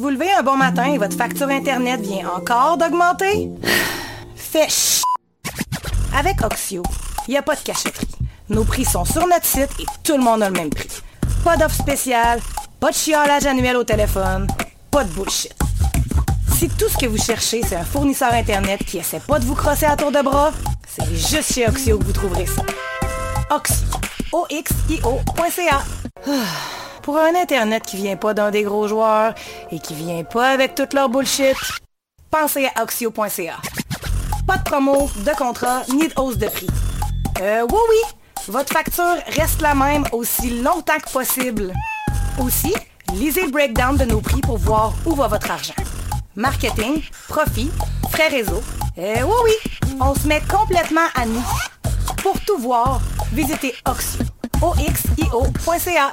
Vous vous levez un bon matin et votre facture Internet vient encore d'augmenter? Fait ch... Avec Oxio, il n'y a pas de cachotterie. Nos prix sont sur notre site et tout le monde a le même prix. Pas d'offre spéciale, pas de chiolage annuel au téléphone, pas de bullshit. Si tout ce que vous cherchez, c'est un fournisseur Internet qui essaie pas de vous crosser à tour de bras, c'est juste chez Oxio que vous trouverez ça. Oxio. O-X-I-O.ca. Pour un Internet qui vient pas d'un des gros joueurs et qui vient pas avec toute leur bullshit, pensez à Oxio.ca. Pas de promo, de contrat, ni de hausse de prix. Euh, oui, oui, votre facture reste la même aussi longtemps que possible. Aussi, lisez le breakdown de nos prix pour voir où va votre argent. Marketing, profit, frais réseau. Euh, oui, oui, on se met complètement à nous. Pour tout voir, visitez Oxio. O-X-I-O.ca.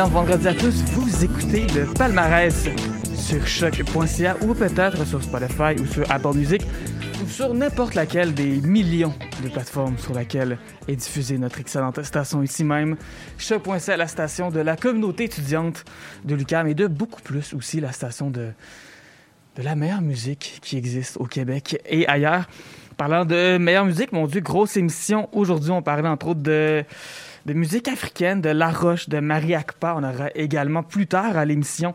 Excellent vendredi à tous. Vous écoutez le palmarès sur choc.ca ou peut-être sur Spotify ou sur Apple Music ou sur n'importe laquelle des millions de plateformes sur laquelle est diffusée notre excellente station ici même. Choc.ca, la station de la communauté étudiante de l'UQAM et de beaucoup plus aussi la station de, de la meilleure musique qui existe au Québec et ailleurs. Parlant de meilleure musique, mon Dieu, grosse émission. Aujourd'hui, on parlait entre autres de de musique africaine, de La Roche, de Marie Akpa. On aura également plus tard à l'émission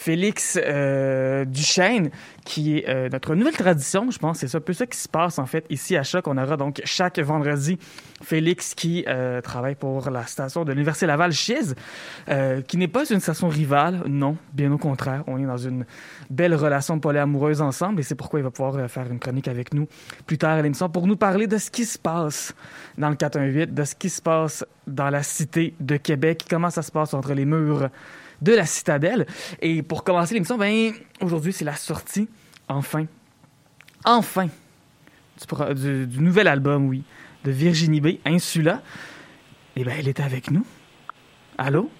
Félix euh, Duchesne, qui est euh, notre nouvelle tradition, je pense. C'est ça, un peu ça qui se passe en fait ici à Choc. On aura donc chaque vendredi Félix qui euh, travaille pour la station de l'Université Laval Chiz, qui n'est pas une station rivale, non, bien au contraire. On est dans une belle relation polyamoureuse ensemble et c'est pourquoi il va pouvoir faire une chronique avec nous plus tard à l'émission pour nous parler de ce qui se passe dans le 418, de ce qui se passe dans la cité de Québec, comment ça se passe entre les murs de la citadelle. Et pour commencer l'émission, ben, aujourd'hui, c'est la sortie, enfin, enfin, du, pro- du- du nouvel album, oui, de Virginie B, Insula. Et ben, elle était avec nous. Allô?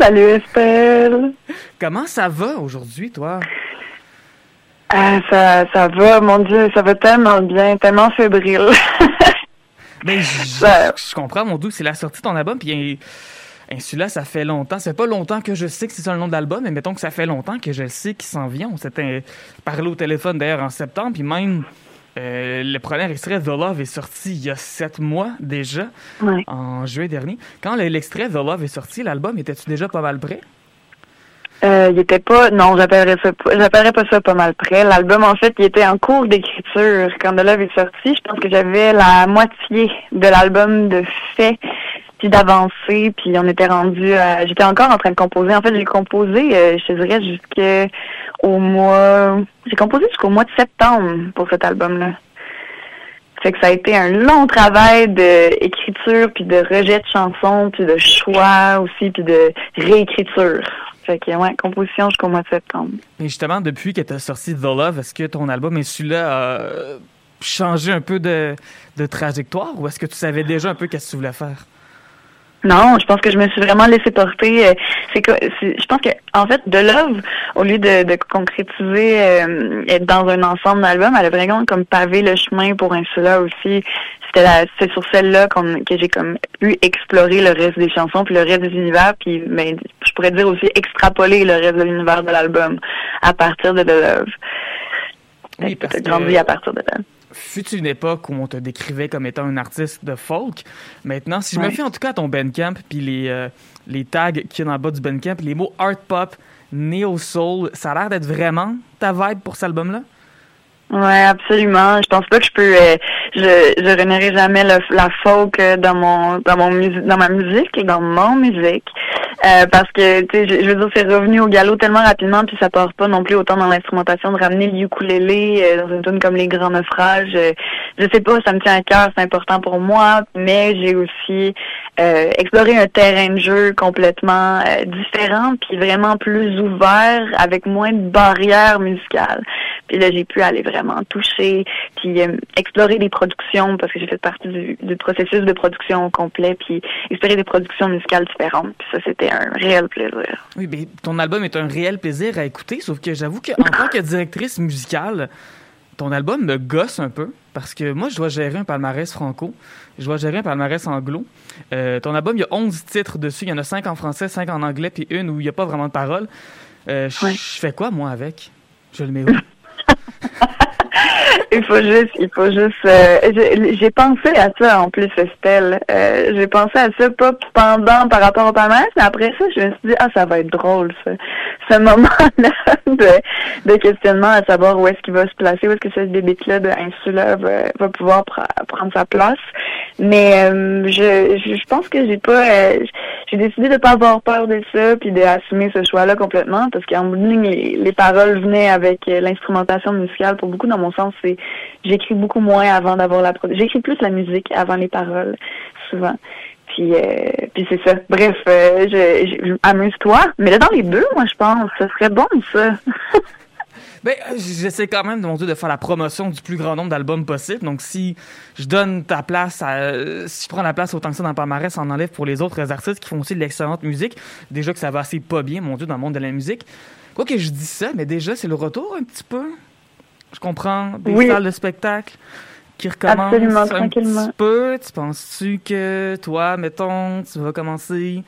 Salut Estelle. Comment ça va aujourd'hui, toi? Ah, ça, ça va, mon Dieu, ça va tellement bien, tellement fébrile. Ben, je, Ça- je comprends, mon doux, c'est la sortie de ton album, puis Insula, ça fait longtemps. Ça fait pas longtemps que je sais que c'est ça le nom de l'album, mais mettons que ça fait longtemps que je le sais qu'il s'en vient. On s'était parlé au téléphone d'ailleurs en septembre, puis même euh, le premier extrait The Love est sorti il y a sept mois déjà, Ouais. en juillet dernier. Quand le- l'extrait The Love est sorti, l'album était-tu déjà pas mal prêt? Euh, il était pas, non, j'appellerais ça, pas- j'appellerais pas ça pas mal près. L'album, en fait, il était en cours d'écriture quand The Love est sorti. Je pense que j'avais la moitié de l'album de fait puis d'avancer, puis on était rendu à... J'étais encore en train de composer. En fait, j'ai composé, euh, je te dirais, jusqu'au mois... J'ai composé jusqu'au mois de septembre pour cet album-là. Fait que ça a été un long travail d'écriture, puis de rejet de chansons, puis de choix aussi, puis de réécriture. Fait que, ouais, composition jusqu'au mois de septembre. Et justement, depuis que tu as sorti The Love, est-ce que ton album Insula a euh, changé un peu de, de trajectoire ou est-ce que tu savais déjà un peu qu'est-ce que tu voulais faire? Non, je pense que je me suis vraiment laissé porter. euh, C'est que je pense que en fait, de Love, au lieu de, de concrétiser euh, être dans un ensemble d'albums, elle a vraiment comme pavé le chemin pour Insula aussi. C'était sur celle-là qu'on que j'ai comme pu explorer le reste des chansons puis le reste des univers puis ben, je pourrais dire aussi extrapoler le reste de l'univers de l'album à partir de The Love. Oui, parce que- grandi à partir de là. Fut une époque où on te décrivait comme étant un artiste de folk. Maintenant, si je me fie en tout cas à ton Bandcamp, puis les, euh, les tags qu'il y a le bas du Bandcamp, les mots art pop, neo soul, ça a l'air d'être vraiment ta vibe pour cet album-là? Ouais, absolument. Je pense pas que je peux. euh, je je renierai jamais le- la folk euh, dans mon dans mon musi- dans ma musique, dans mon musique. Euh, parce que, tu sais, je, je veux dire, c'est revenu au galop tellement rapidement, puis ça part pas non plus autant dans l'instrumentation de ramener le ukulélé euh, dans une tune comme Les Grands Naufrages. Euh, je sais pas, ça me tient à cœur, c'est important pour moi, mais j'ai aussi euh, exploré un terrain de jeu complètement euh, différent, puis vraiment plus ouvert, avec moins de barrières musicales. Puis là, j'ai pu aller vraiment toucher, puis euh, explorer des productions, parce que j'ai fait partie du, du processus de production au complet, puis explorer des productions musicales différentes. Puis ça, c'était un réel plaisir. Oui, mais ton album est un réel plaisir à écouter, sauf que j'avoue qu'en tant que directrice musicale, ton album me gosse un peu, parce que moi, je dois gérer un palmarès franco, je dois gérer un palmarès anglo. Euh, ton album, il y a 11 titres dessus, il y en a 5 en français, 5 en anglais, puis une où il n'y a pas vraiment de paroles. Euh, je Ouais. je fais quoi, moi, avec? Je le mets où? Il faut juste, il faut juste. euh, j'ai pensé à ça en plus, Estelle. Euh, j'ai pensé à ça pas pendant par rapport au palmarès, mais après ça, je me suis dit ah ça va être drôle ça, ce moment-là de, de questionnement à savoir où est-ce qu'il va se placer, où est-ce que ce bébé-là de Insula va, va pouvoir pr- prendre sa place. Mais euh, je, je, je pense que j'ai pas, euh, j'ai décidé de pas avoir peur de ça puis d'assumer ce choix-là complètement parce qu'en bout de ligne, les, les paroles venaient avec euh, l'instrumentation musicale. Pour beaucoup, dans mon sens, c'est j'écris beaucoup moins avant d'avoir la. J'écris plus la musique avant les paroles, souvent. Puis, euh, puis c'est ça. Bref, euh, amuse-toi. Mais là, dans les deux, moi, je pense, ce serait bon, ça. Ben, euh, j'essaie quand même, mon Dieu, de faire la promotion du plus grand nombre d'albums possible. Donc, si je donne ta place, si je prends la place autant que ça dans le palmarès, ça en enlève pour les autres artistes qui font aussi de l'excellente musique. Déjà que ça va assez pas bien, mon Dieu, dans le monde de la musique. Quoi que je dis ça, mais déjà, c'est le retour un petit peu. Je comprends. Des Oui. salles de spectacle qui recommencent Absolument, un tranquillement. petit peu. Tu penses-tu que toi, mettons, tu vas commencer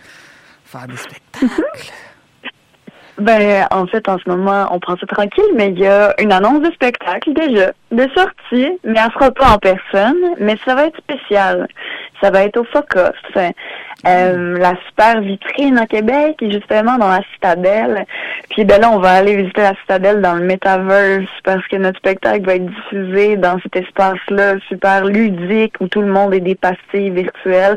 à faire des spectacles? Ben, en fait, en ce moment, on prend ça tranquille, mais il y a une annonce de spectacle déjà, de sortie, mais elle sera pas en personne, mais ça va être spécial. Ça va être au Focus, euh, la super vitrine à Québec, et justement dans la Citadelle. Puis ben là, on va aller visiter la Citadelle dans le Metaverse parce que notre spectacle va être diffusé dans cet espace-là super ludique où tout le monde est des pastilles virtuelles.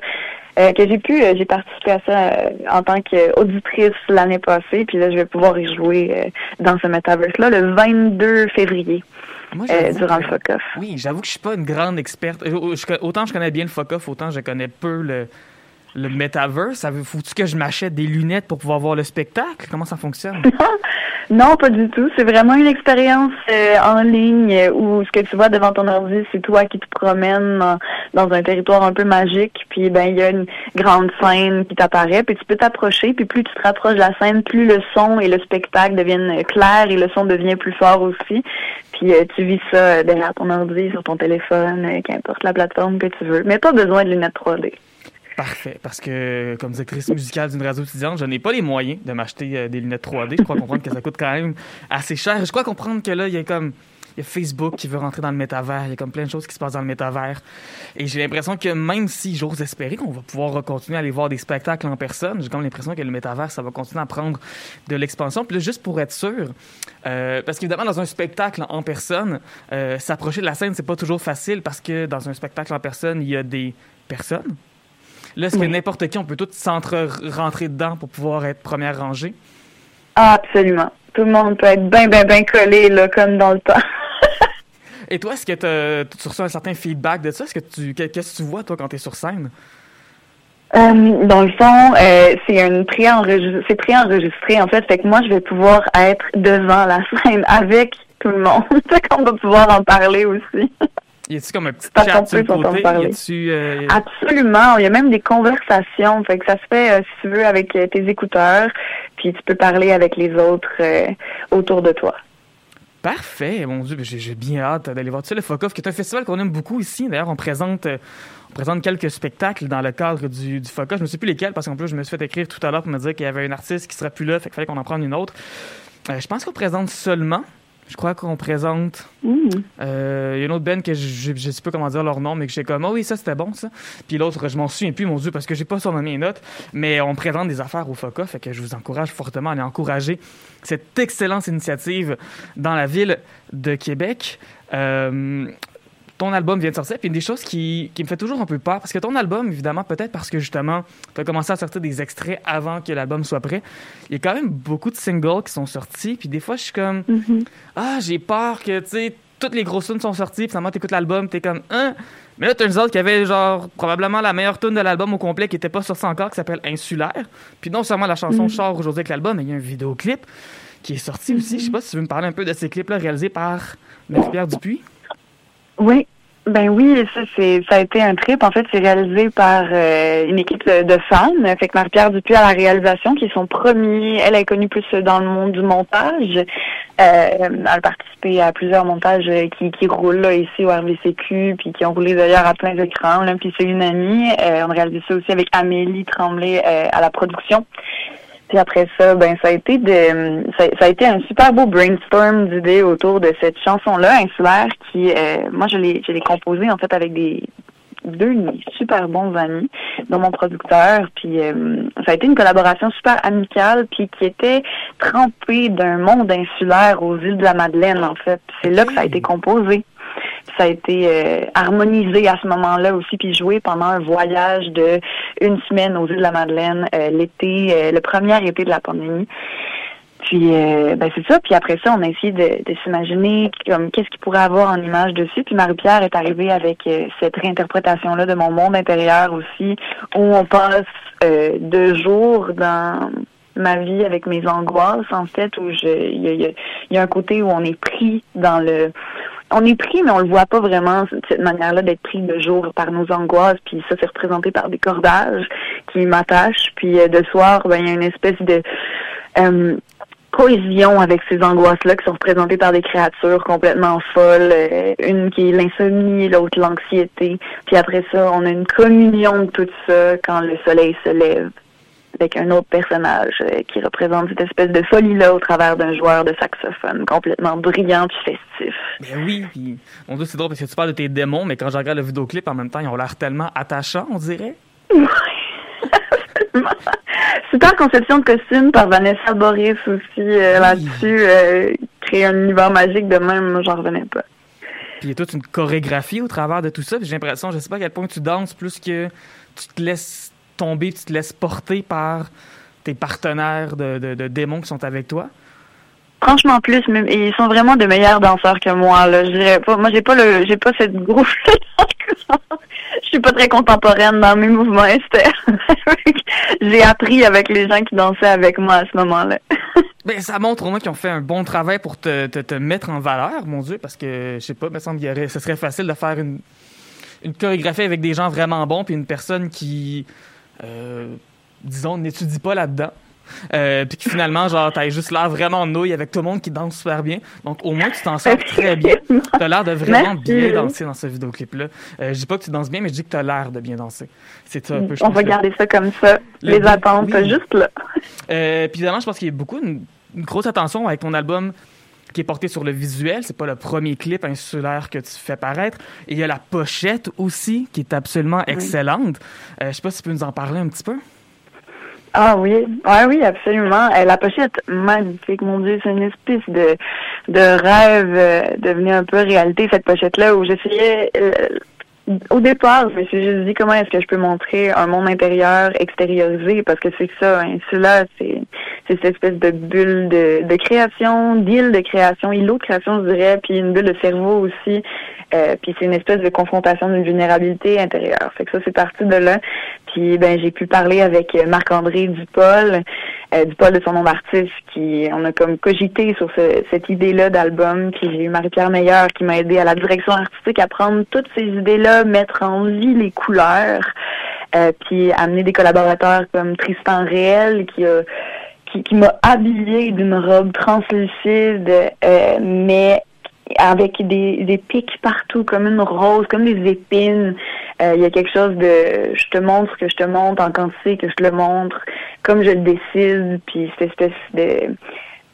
Euh, que j'ai pu, euh, j'ai participé à ça euh, en tant qu'auditrice l'année passée, puis là je vais pouvoir y jouer euh, dans ce metaverse-là le 22 février Moi, euh, durant que- le FOCOF. Oui, j'avoue que je suis pas une grande experte. Autant je connais bien le fuck-off, autant je connais peu le, le metaverse. Ça faut-tu que je m'achète des lunettes pour pouvoir voir le spectacle? Comment ça fonctionne? Non, pas du tout. C'est vraiment une expérience euh, en ligne euh, où ce que tu vois devant ton ordi, c'est toi qui te promènes dans, un territoire un peu magique. Puis ben il y a une grande scène qui t'apparaît, puis tu peux t'approcher. Puis plus tu te rapproches de la scène, plus le son et le spectacle deviennent euh, clairs et le son devient plus fort aussi. Puis tu vis ça derrière ton ordi, sur ton téléphone, euh, qu'importe la plateforme que tu veux. Mais pas besoin de lunettes 3D. Parfait, parce que comme directrice musicale d'une radio étudiante, je n'ai pas les moyens de m'acheter euh, des lunettes 3D. Je crois comprendre que ça coûte quand même assez cher. Je crois comprendre que là, il y a comme y a Facebook qui veut rentrer dans le métavers. Il y a comme plein de choses qui se passent dans le métavers. Et j'ai l'impression que même si j'ose espérer qu'on va pouvoir continuer à aller voir des spectacles en personne, j'ai comme l'impression que le métavers, ça va continuer à prendre de l'expansion. Puis là, juste pour être sûr, euh, parce qu'évidemment, dans un spectacle en personne, euh, s'approcher de la scène, c'est pas toujours facile parce que dans un spectacle en personne, il y a des personnes. Là, est-ce que n'importe qui, on peut tous s'entre-rentrer dedans pour pouvoir être première rangée? Ah, absolument. Tout le monde peut être bien, bien, bien collé, là, comme dans le temps. Et toi, est-ce que tu reçois un certain feedback de ça? Est-ce que tu, que- qu'est-ce que tu vois, toi, quand tu es sur scène? Euh, dans le fond, euh, c'est une pré-enregistré, c'est préenregistré en fait, fait que moi je vais pouvoir être devant la scène avec tout le monde, fait qu'on va pouvoir en parler aussi. Y a-tu comme un petit chat sur le côté? Y parler. a-tu... euh, Absolument, il y a même des conversations, fait que ça se fait euh, si tu veux avec euh, tes écouteurs, puis tu peux parler avec les autres euh, autour de toi. Parfait, mon Dieu, j'ai bien hâte d'aller voir ça. Le Focoff, qui est un festival qu'on aime beaucoup ici. D'ailleurs, on présente, on présente quelques spectacles dans le cadre du, du Focoff. Je ne sais plus lesquels, parce qu'en plus, je me suis fait écrire tout à l'heure pour me dire qu'il y avait un artiste qui serait plus là, fait qu'il fallait qu'on en prenne une autre. Euh, je pense qu'on présente seulement. Je crois qu'on présente. Mmh. euh, Il y a une autre band que je ne sais pas comment dire leur nom, mais que j'ai comme, oh oui, ça c'était bon ça. Puis l'autre, je m'en souviens plus, mon Dieu, parce que j'ai pas dans mes notes. Mais on présente des affaires au FOCA, fait que je vous encourage fortement à aller encourager cette excellente initiative dans la ville de Québec. Euh, ton album vient de sortir. Puis une des choses qui, qui me fait toujours un peu peur, parce que ton album, évidemment, peut-être parce que justement, tu as commencé à sortir des extraits avant que l'album soit prêt, il y a quand même beaucoup de singles qui sont sortis. Puis des fois, je suis comme, Mhm. ah, j'ai peur que, tu sais, toutes les grosses tunes sont sorties. Puis finalement, t'écoutes l'album, t'es comme, hein? Mais là, turns out qu'il y avait, genre, probablement la meilleure tune de l'album au complet qui était pas sortie encore, qui s'appelle Insulaire. Puis non seulement la chanson sort aujourd'hui avec l'album, mais il y a un vidéoclip qui est sorti aussi. Je sais pas si tu veux me parler un peu de ces clips-là réalisés par Marie-Pierre Dupuis. Oui. Ben oui, ça c'est ça a été un trip. En fait, c'est réalisé par euh, une équipe de, de fans. Fait que Marie-Pierre Dupuis à la réalisation, qui est son premier. Elle est connue plus dans le monde du montage. Euh, elle a participé à plusieurs montages euh, qui, qui roulent ici au RVCQ, puis qui ont roulé d'ailleurs à plein d'écrans. Puis c'est une amie. Euh, on a réalisé ça aussi avec Amélie Tremblay à la production. Puis après ça, ben ça a été de ça, ça a été un super beau brainstorm d'idées autour de cette chanson-là, Insulaire, qui euh, moi je l'ai je l'ai composée en fait avec des deux super bons amis, dont mon producteur. Puis euh, ça a été une collaboration super amicale, puis qui était trempée d'un monde insulaire aux îles de la Madeleine, en fait. C'est là que ça a été composé. Ça a été euh, harmonisé à ce moment-là aussi, puis joué pendant un voyage de une semaine aux îles de la Madeleine, euh, l'été, euh, le premier été de la pandémie. Puis euh, ben c'est ça. Puis après ça, on a essayé de, de s'imaginer comme qu'est-ce qu'il pourrait avoir en image dessus. Puis Marie-Pierre est arrivée avec euh, cette réinterprétation-là de mon monde intérieur aussi, où on passe euh, deux jours dans ma vie avec mes angoisses, en fait, où je il y a, y a un côté où on est pris dans le on est pris, mais on le voit pas vraiment, cette manière-là d'être pris de jour par nos angoisses. Puis ça, c'est représenté par des cordages qui m'attachent. Puis euh, de soir, ben, il y a une espèce de euh, cohésion avec ces angoisses-là qui sont représentées par des créatures complètement folles. euh, une qui est l'insomnie, l'autre l'anxiété. Puis après ça, on a une communion de tout ça quand le soleil se lève avec un autre personnage euh, qui représente cette espèce de folie-là au travers d'un joueur de saxophone complètement brillant puis festif. Ben oui, puis mon Dieu, c'est drôle parce que tu parles de tes démons, mais quand je regarde le vidéoclip en même temps, ils ont l'air tellement attachants, on dirait. Super conception de costume par Vanessa Boris aussi euh, là-dessus. euh, créer un univers magique de même, j'en revenais pas. Puis il y a toute une chorégraphie au travers de tout ça. J'ai l'impression, je sais pas à quel point tu danses plus que tu te laisses tomber, tu te laisses porter par tes partenaires de, de, de démons qui sont avec toi? Franchement plus, mais ils sont vraiment de meilleurs danseurs que moi. Là, je pas. Moi, j'ai pas le, j'ai pas cette grosse. je suis pas très contemporaine dans mes mouvements j'ai appris avec les gens qui dansaient avec moi à ce moment-là. Ben, ça montre au moins qu'ils ont fait un bon travail pour te, te, te mettre en valeur, mon Dieu, parce que, je sais pas, il me semble aurait, ce serait facile de faire une, une chorégraphie avec des gens vraiment bons, puis une personne qui, disons, n'étudie pas là-dedans. Euh, puis que finalement, genre, t'as juste l'air vraiment nouille avec tout le monde qui danse super bien. Donc, au moins, tu t'en sors très bien. T'as l'air de vraiment Merci. bien danser dans ce vidéoclip-là. Euh, je dis pas que tu danses bien, mais je dis que t'as l'air de bien danser. C'est ça un peu, je On va garder ça comme ça. Le les attentes, oui. juste là. euh, puis évidemment, je pense qu'il y a beaucoup une, une grosse attention avec ton album qui est porté sur le visuel. C'est pas le premier clip insulaire que tu fais paraître. Et il y a la pochette aussi qui est absolument excellente. Euh, je sais pas si tu peux nous en parler un petit peu. Ah oui, ouais, oui, absolument. Euh, la pochette, magnifique, mon Dieu, c'est une espèce de, de rêve euh, devenu un peu réalité, cette pochette-là, où j'essayais... euh, au départ, je me suis juste dit comment est-ce que je peux montrer un monde intérieur extériorisé, parce que c'est ça, hein, cela, c'est c'est cette espèce de bulle de, de création, d'île de création, îlot de création, je dirais, puis une bulle de cerveau aussi. Euh, puis c'est une espèce de confrontation d'une vulnérabilité intérieure. Fait que ça, c'est parti de là. Puis ben j'ai pu parler avec euh, Marc-André Dupol, euh, Dupol de son nom d'artiste, qui on a comme cogité sur ce- cette idée-là d'album. Puis j'ai eu Marie-Pierre Meilleur qui m'a aidé à la direction artistique à prendre toutes ces idées-là, mettre en vie les couleurs, euh, puis amener des collaborateurs comme Tristan Réel qui a qui, qui m'a habillée d'une robe translucide, euh, mais avec des, des pics partout, comme une rose, comme des épines. Euh, Il y a quelque chose de je te montre que je te montre en quantité que je te le montre, comme je le décide, puis cette espèce de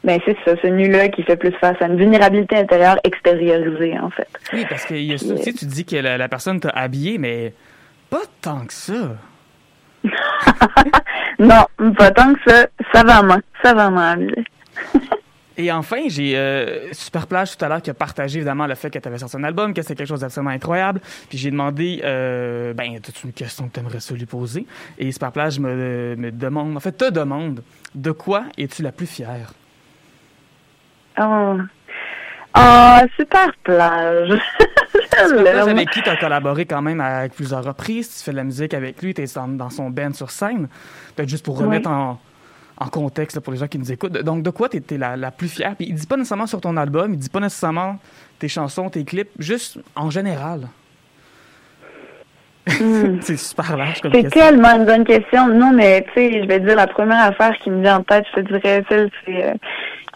ben c'est ça, ce nu-là qui fait plus face à une vulnérabilité intérieure extériorisée, en fait. Oui, parce qu'il y a ça aussi, tu dis que la, la personne t'a habillé, mais pas tant que ça. Non, pas tant que ça, savamment, savamment habillé. Et enfin, j'ai euh, Superplage tout à l'heure qui a partagé évidemment le fait que tu avais sorti un album, que c'est quelque chose d'absolument incroyable. Puis j'ai demandé, euh, ben, as une question que tu aimerais se lui poser? Et Superplage me, me demande, en fait, te demande, de quoi es-tu la plus fière? Oh, oh super avec qui tu as collaboré quand même à plusieurs reprises. Tu fais de la musique avec lui, tu es dans, son band sur scène. Peut-être juste pour remettre en en contexte pour les gens qui nous écoutent. Donc, de quoi tu étais la, la, plus fière? Puis il dit pas nécessairement sur ton album, il dit pas nécessairement tes chansons, tes clips, juste en général. Hmm. c'est super large comme question. C'est tellement une bonne question. Non, mais tu sais, je vais dire la première affaire qui me vient en tête, je te dirais, c'est euh,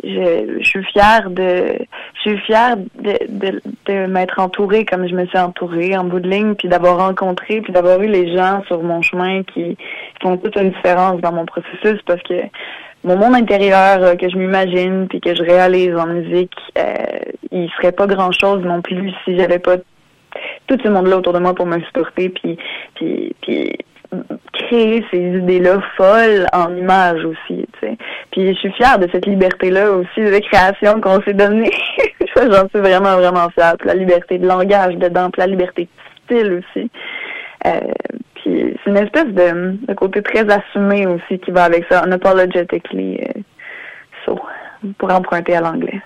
je, je, suis fière de je suis fière de, de, de m'être entourée comme je me suis entourée en bout de ligne puis d'avoir rencontré puis d'avoir eu les gens sur mon chemin qui font toute une différence dans mon processus parce que mon monde intérieur euh, que je m'imagine puis que je réalise en musique euh, il serait pas grand chose non plus si j'avais pas tout ce monde là autour de moi pour me supporter puis puis créer ces idées-là folles en images aussi, tu sais. Puis je suis fière de cette liberté-là aussi de création qu'on s'est donnée. J'en suis vraiment, vraiment fière. Puis la liberté de langage dedans, puis la liberté de style aussi. Euh, puis c'est une espèce de, de, côté très assumé aussi qui va avec ça, unapologetically euh, so, pour emprunter à l'anglais.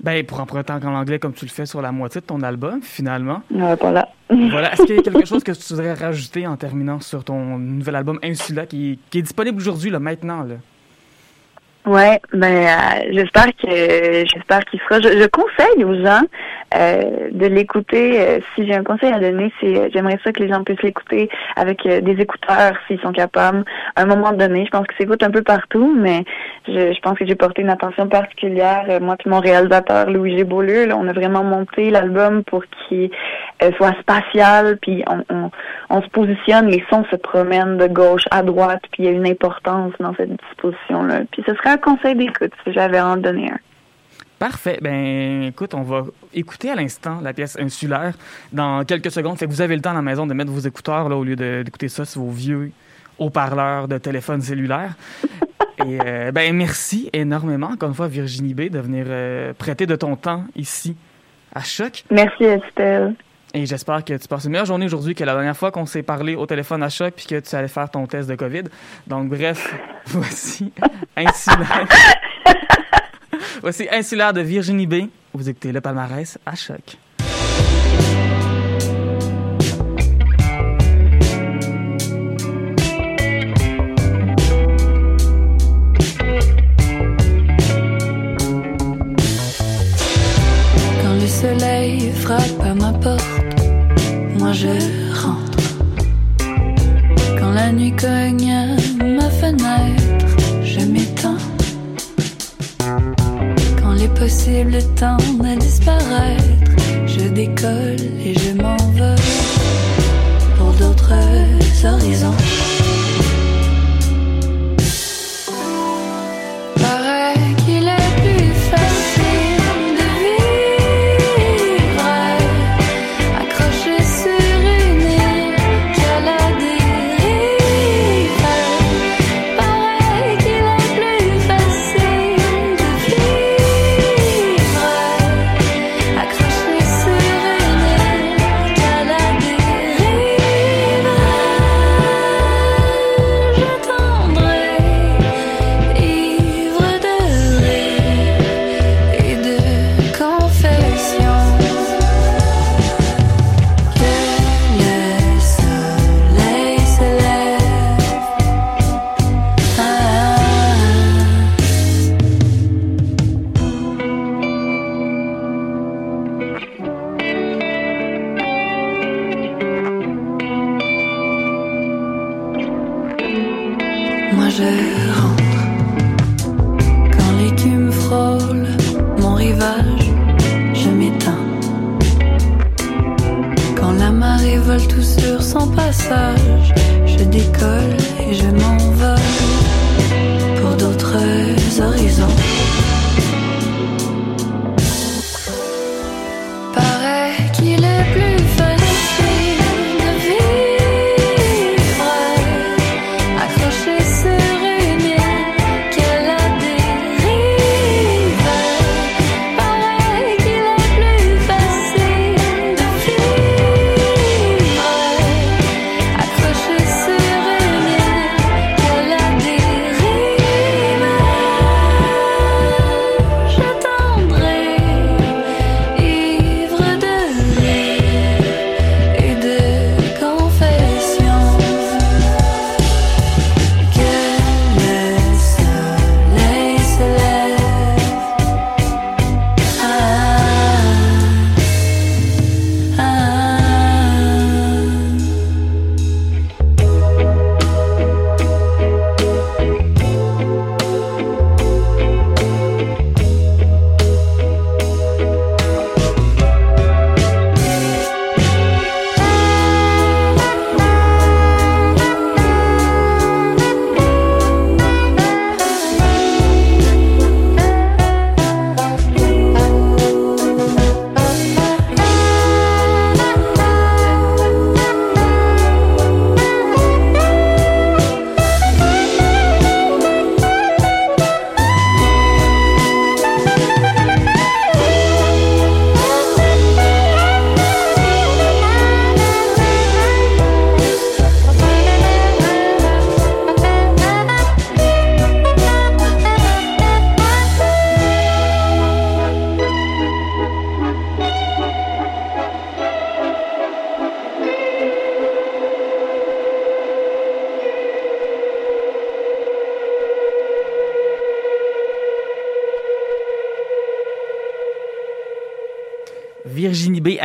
Ben, pour emprunter en anglais comme tu le fais sur la moitié de ton album, finalement. Voilà. voilà. Est-ce qu'il y a quelque chose que tu voudrais rajouter en terminant sur ton nouvel album Insula qui, qui est disponible aujourd'hui, là, maintenant, là? Ouais, ben euh, j'espère que j'espère qu'il sera. Je, je, conseille aux gens euh, de l'écouter. Euh, si j'ai un conseil à donner, c'est j'aimerais ça que les gens puissent l'écouter avec des écouteurs s'ils sont capables. À un moment donné, je pense que s'écoute un peu partout, mais je, je pense que j'ai porté une attention particulière. moi puis mon réalisateur Louis G. Là, on a vraiment monté l'album pour qu'il soit spatial, puis on, on, on se positionne, les sons se promènent de gauche à droite, puis il y a une importance dans cette disposition là. Puis ce serait conseil d'écoute si j'avais en donner un. Parfait. Ben, écoute, on va écouter à l'instant la pièce insulaire dans quelques secondes. Fait que vous avez le temps à la maison de mettre vos écouteurs là, au lieu d'écouter ça sur vos vieux haut-parleurs de téléphone cellulaire. Et euh, ben, merci énormément, encore une fois, Virginie B, de venir euh, prêter de ton temps ici à Choc. Merci, Estelle. Et j'espère que tu passes une meilleure journée aujourd'hui que la dernière fois qu'on s'est parlé au téléphone à choc puis que tu allais faire ton test de COVID. Donc, bref, voici Insulaire. voici Insulaire de Virginie B. Vous écoutez le palmarès à choc.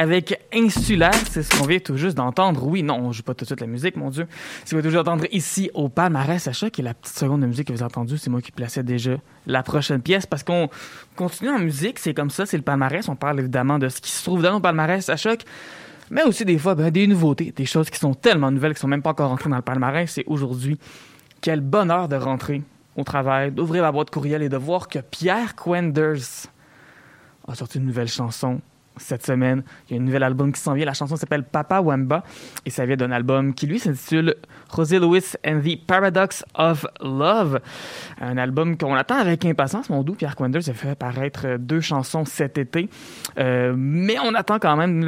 Avec Insulaire, c'est ce qu'on vient tout juste d'entendre. Oui, non, on joue pas tout de suite la musique, mon Dieu. Qu'on vient tout juste d'entendre ici au palmarès choc, et la petite seconde de musique que vous avez entendue, c'est moi qui plaçais déjà la prochaine pièce, parce qu'on continue en musique, c'est comme ça, c'est le palmarès. On parle évidemment de ce qui se trouve dans le palmarès à choc, mais aussi des fois ben, des nouveautés, des choses qui sont tellement nouvelles, qui sont même pas encore rentrées dans le palmarès. C'est aujourd'hui quel bonheur de rentrer au travail, d'ouvrir la boîte courriel et de voir que Pierre Quenders a sorti une nouvelle chanson cette semaine. Il y a un nouvel album qui s'en vient. La chanson s'appelle Papa Wamba et ça vient d'un album qui, lui, s'intitule José Luis and the Paradox of Love. Un album qu'on attend avec impatience. Mon doux Pierre Quenders a fait paraître deux chansons cet été. Euh, mais on attend quand même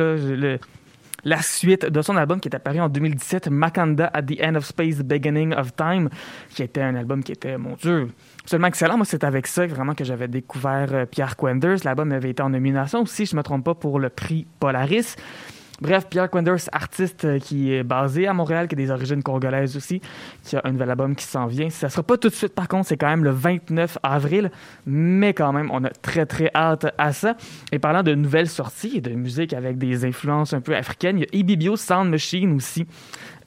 la suite de son album qui est apparu en 2017, Makanda at the End of Space, Beginning of Time, qui était un album qui était, mon Dieu, absolument excellent. Moi, c'est avec ça vraiment que j'avais découvert euh, Pierre Quenders. L'album avait été en nomination aussi, je ne me trompe pas, pour le prix Polaris. Bref, Pierre Quenders, artiste euh, qui est basé à Montréal, qui a des origines congolaises aussi, qui a un nouvel album qui s'en vient. Ça sera pas tout de suite, par contre, c'est quand même le 29 avril, mais quand même, on a très très hâte à ça. Et parlant de nouvelles sorties et de musique avec des influences un peu africaines, il y a Ibibio Sound Machine aussi,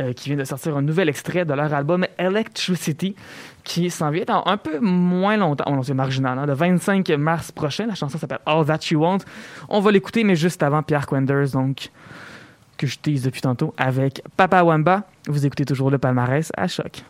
euh, qui vient de sortir un nouvel extrait de leur album Electricity, qui s'en vient dans un peu moins longtemps. Oh non, c'est marginal, hein, le 25 mars prochain. La chanson s'appelle All That You Want. On va l'écouter, mais juste avant Pierre Quenders, donc que je tease depuis tantôt, avec Papa Wamba. Vous écoutez toujours le palmarès à choc.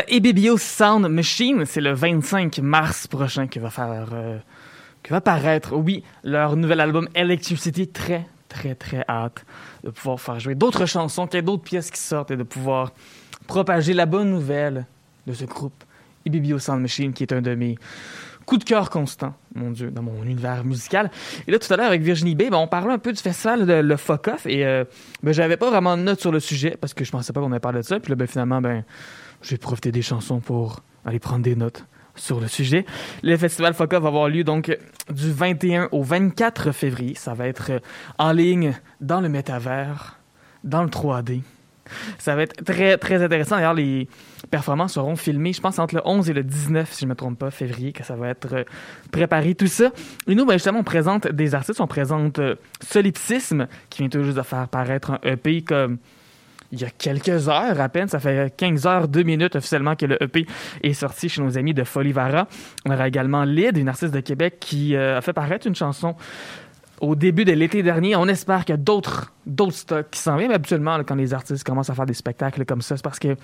EBBO Sound Machine, c'est le 25 mars prochain que va faire, euh, que va paraître, oui, leur nouvel album Electricity. Très, très, très hâte de pouvoir faire jouer d'autres chansons, qu'il y ait d'autres pièces qui sortent et de pouvoir propager la bonne nouvelle de ce groupe EBBO Sound Machine, qui est un de mes coups de cœur constants, mon Dieu, dans mon univers musical. Et là, tout à l'heure, avec Virginie B, ben, on parlait un peu du festival de Le Fuck Off et euh, ben, j'avais pas vraiment de notes sur le sujet parce que je pensais pas qu'on allait parler de ça. Puis là, ben, finalement, ben je vais profiter des chansons pour aller prendre des notes sur le sujet. Le festival FOCA va avoir lieu donc du 21 au 24 février. Ça va être en ligne dans le métavers, dans le 3D. Ça va être très, très intéressant. D'ailleurs, les performances seront filmées, je pense, entre le 11 et le 19, si je ne me trompe pas, février, que ça va être euh, préparé, tout ça. Et nous, ben, justement, on présente des artistes. On présente euh, Solipsisme, qui vient tout juste de faire paraître un EP comme il y a quelques heures à peine. Ça fait 15 heures, 2 minutes officiellement que le EP est sorti chez nos amis de Folivara. On aura également Lyd, une artiste de Québec qui euh, a fait paraître une chanson au début de l'été dernier. On espère qu'il y a d'autres, stocks qui s'en viennent. Habituellement, quand les artistes commencent à faire des spectacles comme ça, c'est parce que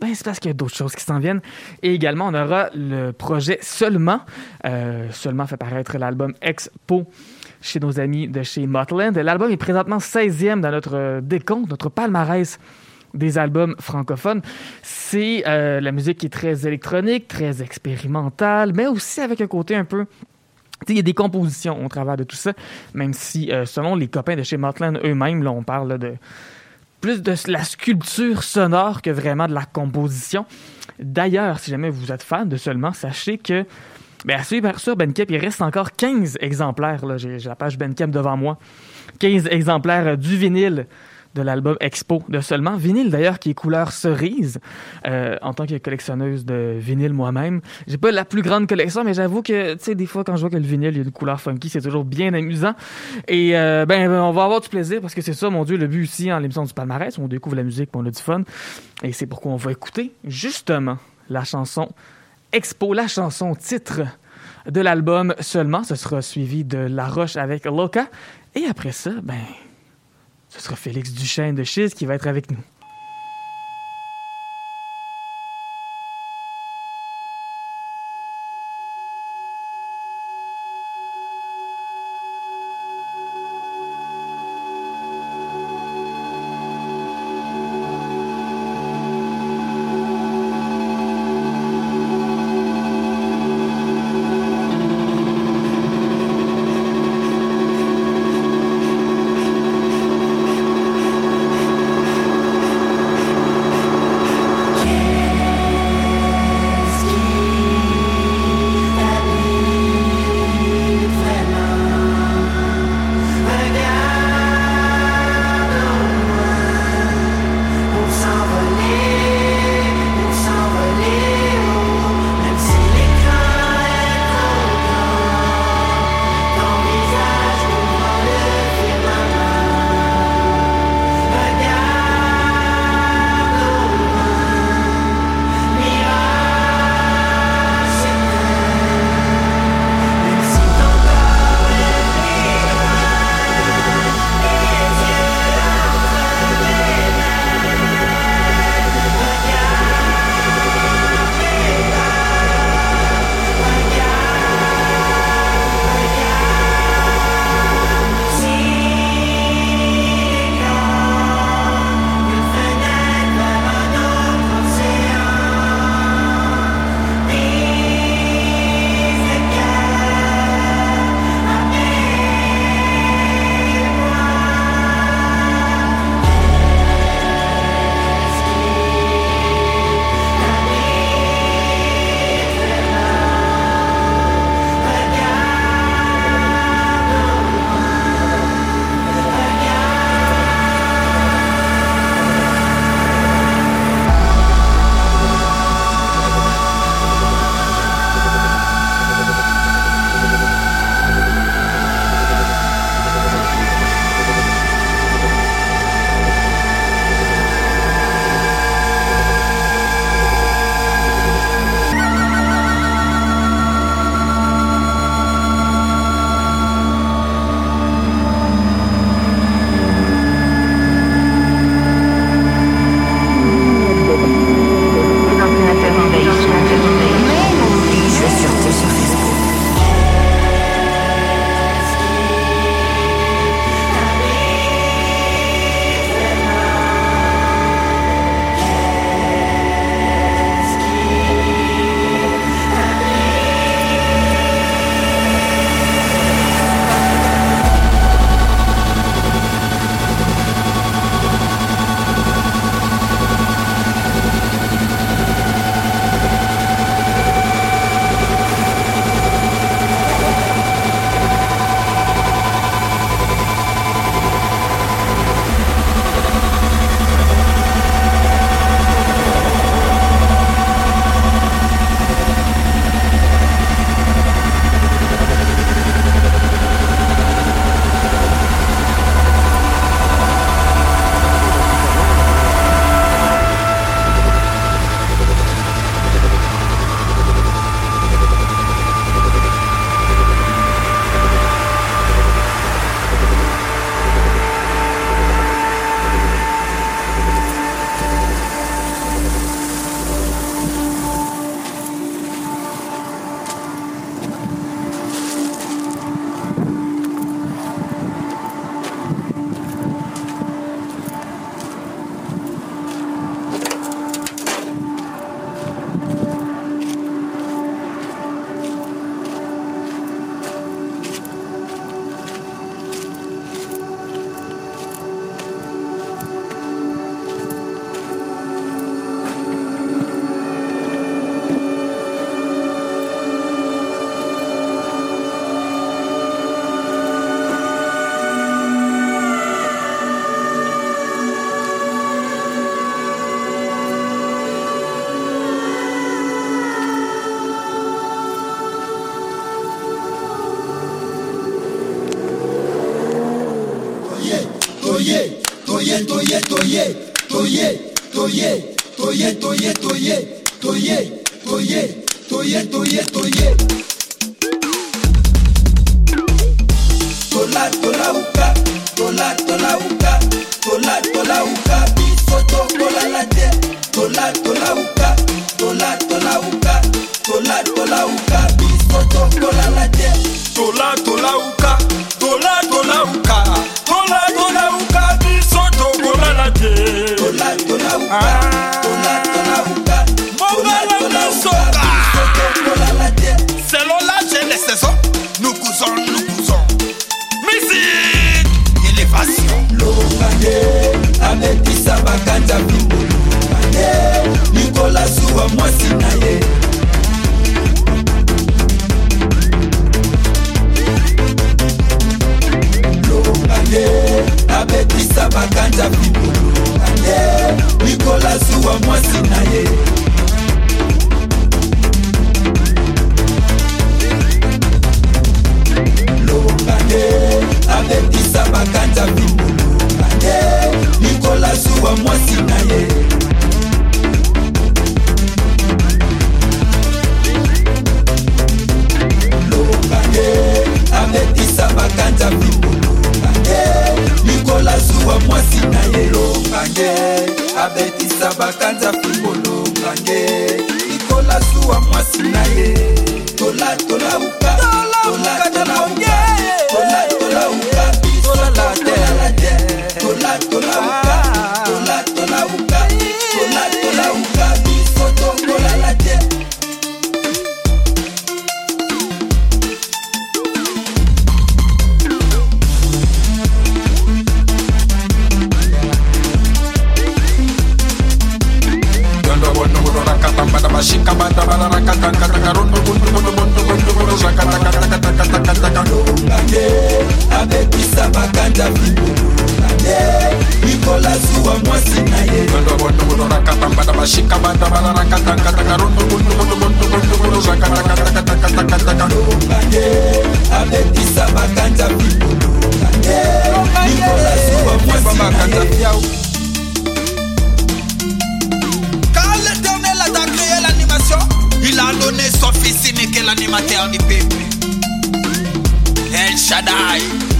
ben, c'est parce qu'il y a d'autres choses qui s'en viennent. Et également, on aura le projet Seulement. Euh, Seulement fait paraître l'album Expo chez nos amis de chez Motland. L'album est présentement 16e dans notre décompte, notre palmarès des albums francophones. C'est euh, la musique qui est très électronique, très expérimentale, mais aussi avec un côté un peu il y a des compositions au travers de tout ça, même si, euh, selon les copains de chez Motland eux-mêmes, on parle de plus de la sculpture sonore que vraiment de la composition. D'ailleurs, si jamais vous êtes fan de seulement, sachez que ben, sur Bandcamp, il reste encore 15 exemplaires. J'ai la page Bandcamp devant moi. 15 exemplaires du vinyle de l'album Expo de seulement. Vinyle d'ailleurs qui est couleur cerise. Euh, en tant que collectionneuse de vinyle moi-même, j'ai pas la plus grande collection, mais j'avoue que tu sais des fois quand je vois que le vinyle il y a une couleur funky, c'est toujours bien amusant. Et euh, ben on va avoir du plaisir parce que c'est ça mon dieu le but ici en l'émission du palmarès, on découvre la musique, on a du fun. Et c'est pourquoi on va écouter justement la chanson Expo, la chanson titre de l'album seulement. Ce sera suivi de La Roche avec Loca. Et après ça, ben ce sera Félix Duchesne de Chiz qui va être avec nous.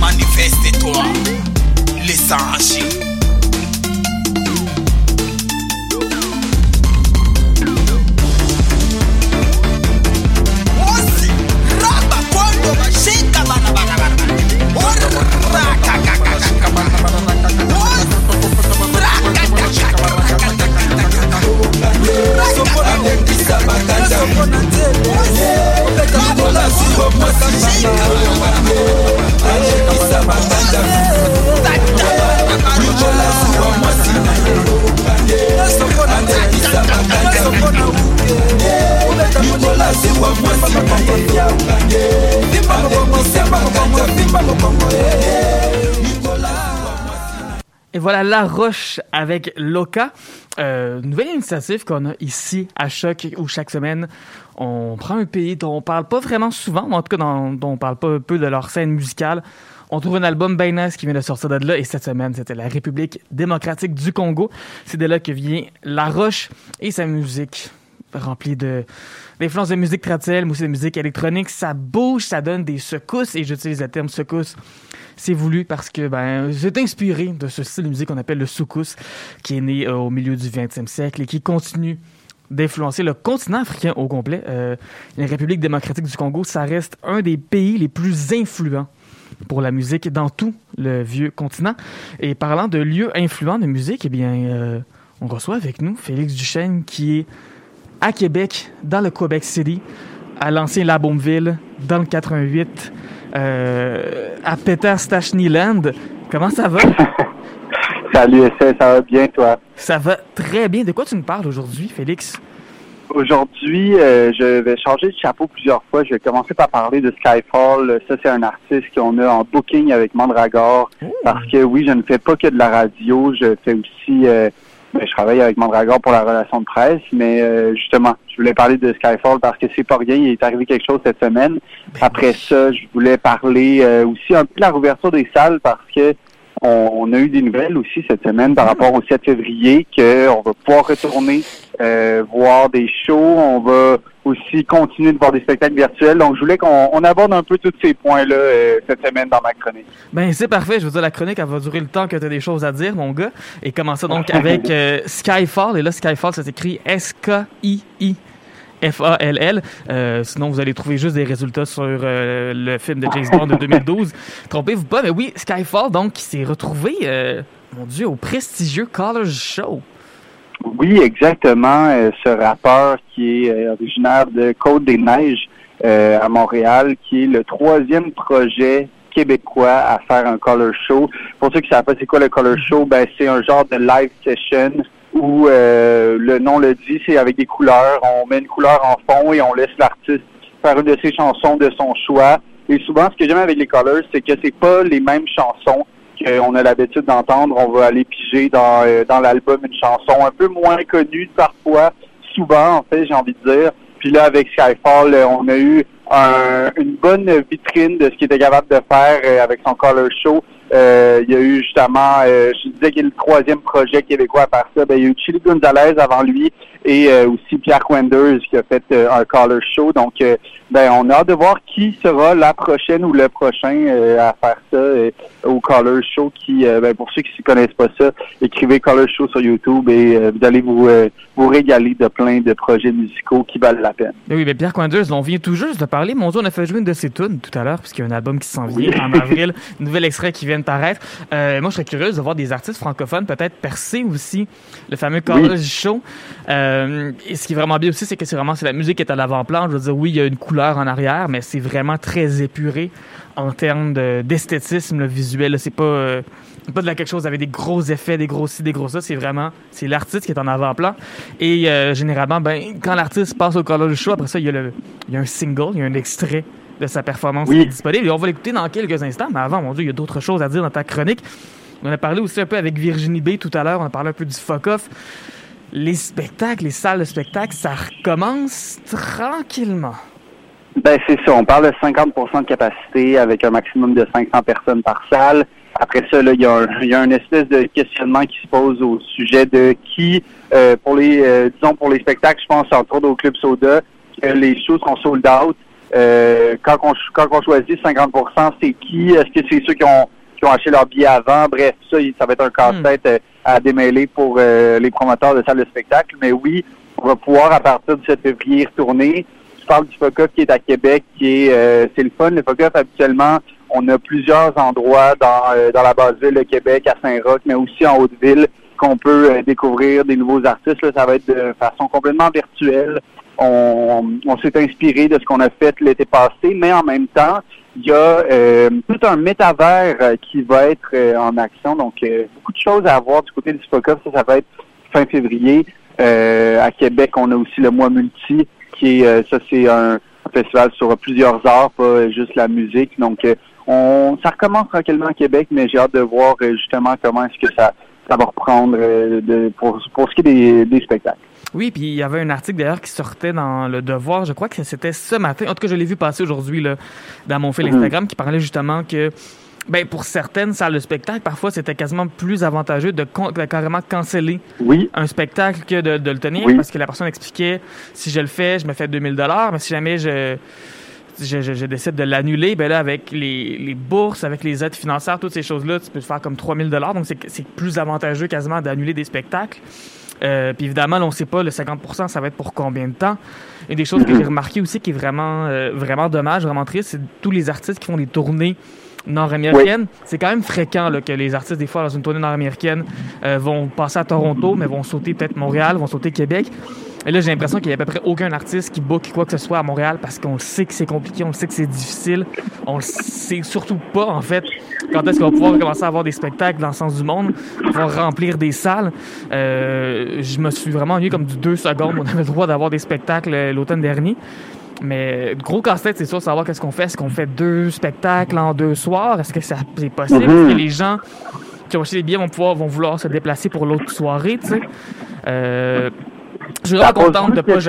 manifeste-toi, laisse agir. Sopona te, opeta mbola si bomwa si jika Et voilà La Roche avec Loca. Euh, nouvelle initiative qu'on a ici à Choc où chaque semaine on prend un pays dont on parle pas vraiment souvent, en tout cas dont on parle pas peu de leur scène musicale. On trouve un album bien qui vient de sortir de là et cette semaine c'était la République démocratique du Congo. C'est de là que vient La Roche et sa musique remplie de d'influences de musique traditionnelle, mais aussi de musique électronique. Ça bouge, ça donne des secousses et j'utilise le terme secousse c'est voulu parce que ben, j'ai inspiré de ce style de musique qu'on appelle le soukous, qui est né euh, au milieu du 20e siècle et qui continue d'influencer le continent africain au complet. Euh, la République démocratique du Congo, ça reste un des pays les plus influents pour la musique dans tout le vieux continent. Et parlant de lieux influents de musique, eh bien, euh, on reçoit avec nous Félix Duchesne qui est à Québec, dans le Québec City, à l'ancien La dans le 88, euh, à Peter Stachnyland. Comment ça va? Salut, ça va bien, toi? Ça va très bien. De quoi tu nous parles aujourd'hui, Félix? Aujourd'hui, euh, je vais changer de chapeau plusieurs fois. Je vais commencer par parler de Skyfall. Ça, c'est un artiste qu'on a en booking avec Mandragore. Parce que oui, je ne fais pas que de la radio. Je fais aussi, euh, ben, je travaille avec Mandragore pour la relation de presse. Mais euh, justement, je voulais parler de Skyfall parce que c'est pas rien. Il est arrivé quelque chose cette semaine. Après ça, je voulais parler euh, aussi un peu de la rouverture des salles parce que on, on a eu des nouvelles aussi cette semaine par rapport au 7 février qu'on va pouvoir retourner euh, voir des shows. On va aussi continuer de voir des spectacles virtuels. Donc, je voulais qu'on on aborde un peu tous ces points-là euh, cette semaine dans ma chronique. Ben, c'est parfait. Je veux dire, la chronique, elle va durer le temps que tu as des choses à dire, mon gars. Et commencer donc avec euh, Skyfall. Et là, Skyfall, ça s'écrit S-K-I-I. F-A-L-L. Euh, sinon, vous allez trouver juste des résultats sur euh, le film de James Bond de 2012. Trompez-vous pas, mais oui, Skyfall, donc, qui s'est retrouvé, euh, mon Dieu, au prestigieux Colors Show. Oui, exactement. Euh, ce rappeur qui est originaire de Côte-des-Neiges euh, à Montréal, qui est le troisième projet québécois à faire un color show. Pour ceux qui savent pas c'est quoi le color show, ben c'est un genre de live session où euh, le nom le dit, c'est avec des couleurs. On met une couleur en fond et on laisse l'artiste faire une de ses chansons de son choix. Et souvent, ce que j'aime avec les colors, c'est que c'est pas les mêmes chansons qu'on a l'habitude d'entendre. On va aller piger dans, euh, dans l'album une chanson un peu moins connue parfois, souvent en fait, j'ai envie de dire. Puis là, avec Skyfall, euh, on a eu un- une bonne vitrine de ce qu'il était capable de faire euh, avec son color show. Euh, il y a eu justement, euh, je disais qu'il est le troisième projet québécois à part ça. Ben, il y a eu Chili Gonzalez avant lui et euh, aussi Pierre Quenders qui a fait euh, un color show. Donc, euh, ben, on a hâte de voir qui sera la prochaine ou le prochain à faire ça au color show. Qui, ben, pour ceux qui ne connaissent pas ça, écrivez color show sur YouTube et vous allez vous vous régaler de plein de projets musicaux qui valent la peine. Ben oui, ben Pierre Quanders, on vient tout juste de parler. Mon Dieu, on a fait jouer une de ses tunes tout à l'heure, puisqu'il y a un album qui s'en vient en avril, nouvel extrait qui vient de paraître. Moi, je serais curieuse de voir des artistes francophones peut-être percer aussi le fameux College Show. Euh, et ce qui est vraiment bien aussi, c'est que c'est vraiment c'est la musique qui est à l'avant-plan. Je veux dire, oui, il y a une couleur en arrière, mais c'est vraiment très épuré en termes de- d'esthétisme le visuel. C'est pas euh, pas de la quelque chose avec des gros effets, des gros ci, des gros ça. C'est vraiment c'est l'artiste qui est en avant-plan. Et euh, généralement, ben quand l'artiste passe au College Show, après ça, il y a le il y a un single, il y a un extrait de sa performance Oui. qui est disponible. Et on va l'écouter dans quelques instants. Mais avant, mon Dieu, il y a d'autres choses à dire dans ta chronique. On a parlé aussi un peu avec Virginie B tout à l'heure. On a parlé un peu du fuck-off. Les spectacles, les salles de spectacle, ça recommence tranquillement. Ben c'est ça, on parle de 50% de capacité avec un maximum de 500 personnes par salle. Après ça, il y, a un- espèce de questionnement qui se pose au sujet de qui, euh, pour les, euh, disons pour les spectacles, je pense entre autres au Club Soda, les shows sont sold out. Euh, quand, on, quand on choisit 50% c'est qui? Est-ce que c'est ceux qui ont, qui ont acheté leur billet avant? Bref, ça, ça va être un casse-tête euh, à démêler pour euh, les promoteurs de salles de spectacle. Mais oui, on va pouvoir, à partir du 7 février, retourner. Tu parles du FOCOF qui est à Québec, qui est, euh, c'est le fun. Le FOCOF, habituellement, on a plusieurs endroits dans, dans la base ville de Québec, à Saint-Roch, mais aussi en Haute-Ville, qu'on peut découvrir des nouveaux artistes. Ça va être de façon complètement virtuelle. On s'est inspiré de ce qu'on a fait l'été passé, mais en même temps, il y a euh, tout un métavers euh, qui va être euh, en action. Donc, euh, beaucoup de choses à voir du côté du FOCOF. Ça, ça va être fin février. Euh, à Québec, on a aussi le mois multi, qui est, ça c'est un, festival sur plusieurs heures, pas juste la musique. Donc, on, ça recommence tranquillement à Québec, mais j'ai hâte de voir justement comment est-ce que ça, ça va reprendre de, pour, pour ce qui est des, des spectacles. Oui, puis il y avait un article d'ailleurs qui sortait dans Le Devoir, je crois que c'était ce matin, en tout cas je l'ai vu passer aujourd'hui dans mon fil Mhm. Instagram, qui parlait justement que ben, pour certaines salles de spectacle, parfois c'était quasiment plus avantageux de, de carrément canceller Oui, un spectacle que de, de le tenir Oui. parce que la personne expliquait si je le fais, je me fais 2000 dollars, mais si jamais je je, je- je décide de l'annuler, ben là avec les, les bourses, avec les aides financières, toutes ces choses-là, tu peux te faire comme 3000 dollars, donc c'est plus avantageux quasiment d'annuler des spectacles. Euh, puis évidemment, on sait pas le 50%, ça va être pour combien de temps. Une des choses que j'ai remarqué aussi qui est vraiment euh, vraiment dommage, vraiment triste, c'est tous les artistes qui font des tournées nord-américaines. C'est quand même fréquent que les artistes, des fois, dans une tournée nord-américaine, euh, vont passer à Toronto, mais vont sauter peut-être Montréal, vont sauter Québec. Et là, j'ai l'impression qu'il y a à peu près aucun artiste qui book quoi que ce soit à Montréal parce qu'on le sait que c'est compliqué, on le sait que c'est difficile. On le sait surtout pas, en fait, quand est-ce qu'on va pouvoir commencer à avoir des spectacles dans le sens du monde, pouvoir remplir des salles. Euh, je me suis vraiment ennuyé comme du deux secondes. On avait le droit d'avoir des spectacles euh, l'automne dernier. Mais gros casse-tête, c'est sûr, savoir qu'est-ce qu'on fait. Est-ce qu'on fait deux spectacles en deux soirs? Est-ce que c'est possible? Mhm. Est-ce que les gens qui ont acheté les billets vont pouvoir vont vouloir se déplacer pour l'autre soirée, tu sais? Euh, je suis vraiment contente de de pas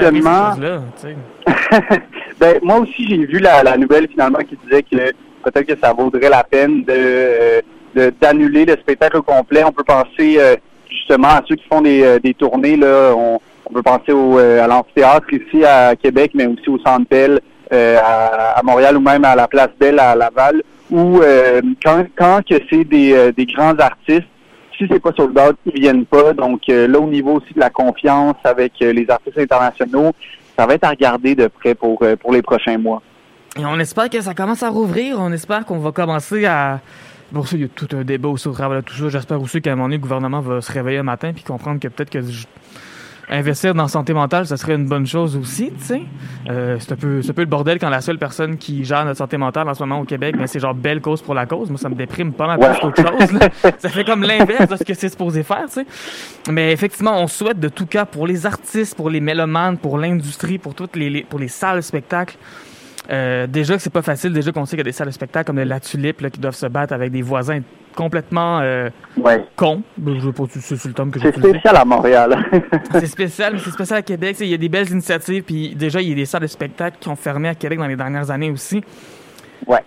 sais. ben, moi aussi, j'ai vu la, la nouvelle finalement qui disait que peut-être que ça vaudrait la peine de, euh, d'annuler le spectacle au complet. On peut penser euh, justement à ceux qui font des, euh, des tournées. Là, on, on peut penser au, euh, à l'amphithéâtre ici à Québec, mais aussi au Centre Bell euh, à, à Montréal ou même à la Place Belle à Laval, où quand, quand que c'est des, des grands artistes, si c'est pas sold out, ils viennent pas. Donc euh, là, au niveau aussi de la confiance avec euh, les artistes internationaux, ça va être à regarder de près pour, euh, pour les prochains mois. Et on espère que ça commence à rouvrir. On espère qu'on va commencer à. Bon, ça, il y a tout un débat aussi au travers de tout ça. J'espère aussi qu'à un moment donné, le gouvernement va se réveiller un matin puis comprendre que peut-être que investir dans la santé mentale, ça serait une bonne chose aussi, tu sais. Euh, c'est un peu, c'est un peu le bordel quand la seule personne qui gère notre santé mentale en ce moment au Québec, ben, c'est genre belle cause pour la cause. Moi, ça me déprime pas mal plus qu'autre chose. là. ça fait comme l'inverse de ce que c'est supposé faire, tu sais. Mais effectivement, on souhaite de tout cas pour les artistes, pour les mélomanes, pour l'industrie, pour toutes les, les- pour les salles de spectacle. Euh, déjà que c'est pas facile, déjà qu'on sait qu'il y a des salles de spectacle comme la Tulipe là, qui doivent se battre avec des voisins complètement euh, Ouais. cons. C'est le terme que C'est spécial à Montréal. c'est spécial, mais c'est spécial à Québec. Il y a des belles initiatives, puis déjà, il y a des salles de spectacle qui ont fermé à Québec dans les dernières années aussi. Ouais.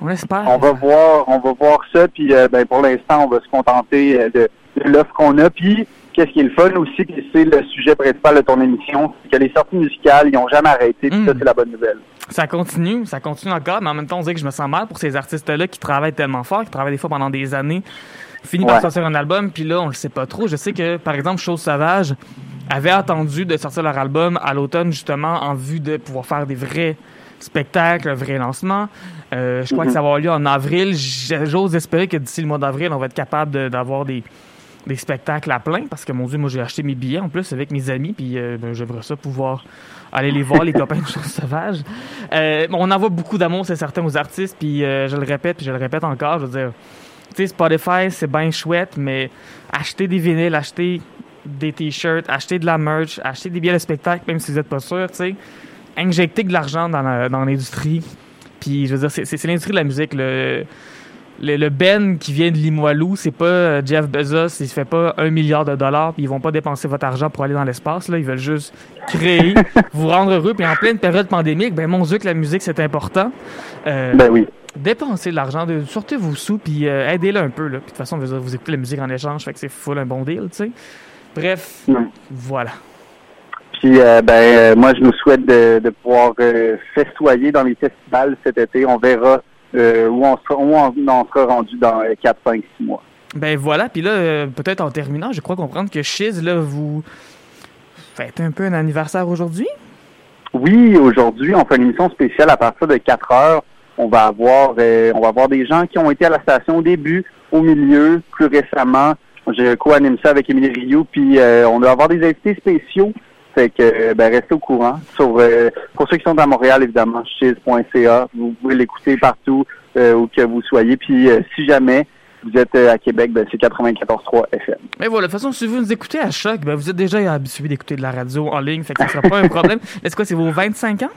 On espère. on va voir, on va voir ça, puis euh, ben, pour l'instant, on va se contenter euh, de, de l'offre qu'on a. Puis, qu'est-ce qui est le fun aussi, c'est le sujet principal de ton émission, c'est que les sorties musicales, ils n'ont jamais arrêté, puis ça, c'est la bonne nouvelle. Ça continue, ça continue encore, mais en même temps, on dirait que je me sens mal pour ces artistes-là qui travaillent tellement fort, qui travaillent des fois pendant des années, finissent par sortir un album, puis là, on le sait pas trop. Je sais que, par exemple, Chose Sauvage avait attendu de sortir leur album à l'automne, justement, en vue de pouvoir faire des vrais spectacles, un vrai lancement. Euh, je crois Mhm. que ça va avoir lieu en avril. J'ose espérer que d'ici le mois d'avril, on va être capable de- d'avoir des, des spectacles à plein, parce que, mon Dieu, moi, j'ai acheté mes billets en plus avec mes amis, puis euh, ben, j'aimerais ça pouvoir aller les voir, les copains de Chose Sauvage. Euh, on envoie beaucoup d'amour, c'est certain, aux artistes, puis euh, je le répète, puis je le répète encore, je veux dire, tu sais, Spotify, c'est bien chouette, mais acheter des vinyles, acheter des t-shirts, acheter de la merch, acheter des billets de spectacle, même si vous n'êtes pas sûr, tu sais, injecter de l'argent dans la- dans l'industrie, puis je veux dire, c'est l'industrie de la musique, le... Le, le Ben qui vient de Limoilou, c'est pas euh, Jeff Bezos, il se fait pas un milliard de dollars, puis ils vont pas dépenser votre argent pour aller dans l'espace, là, ils veulent juste créer, vous rendre heureux, puis en pleine période pandémique, ben mon Dieu que la musique c'est important. Euh, Ben oui. dépensez de l'argent, sortez vos sous, puis euh, aidez-le un peu. Là. Puis de toute façon, vous, vous écoutez la musique en échange, fait que c'est full un bon deal, tu sais. Bref, voilà. Puis, euh, ben, moi, je nous souhaite de, de pouvoir festoyer dans les festivals cet été. On verra euh, où, on sera, où on en sera rendu dans euh, 4, 5, 6 mois. Ben voilà, puis là, euh, peut-être en terminant, je crois comprendre que Shiz, là, vous faites un peu un anniversaire aujourd'hui. Oui, aujourd'hui, on fait une émission spéciale à partir de 4 heures. On va avoir euh, on va avoir des gens qui ont été à la station au début, au milieu, plus récemment. Je co-anime ça avec Émilie Rioux, puis euh, on va avoir des invités spéciaux. Fait que ben, restez au courant. Sur euh, pour ceux qui sont à Montréal, évidemment, chiz.ca. Vous pouvez l'écouter partout euh, où que vous soyez. Puis euh, si jamais vous êtes à Québec, ben, c'est 94.3 FM. Mais voilà, de toute façon, si vous nous écoutez à choc, ben vous êtes déjà habitué d'écouter de la radio en ligne, fait que ça sera pas un problème. Est-ce quoi, c'est vos 25 ans?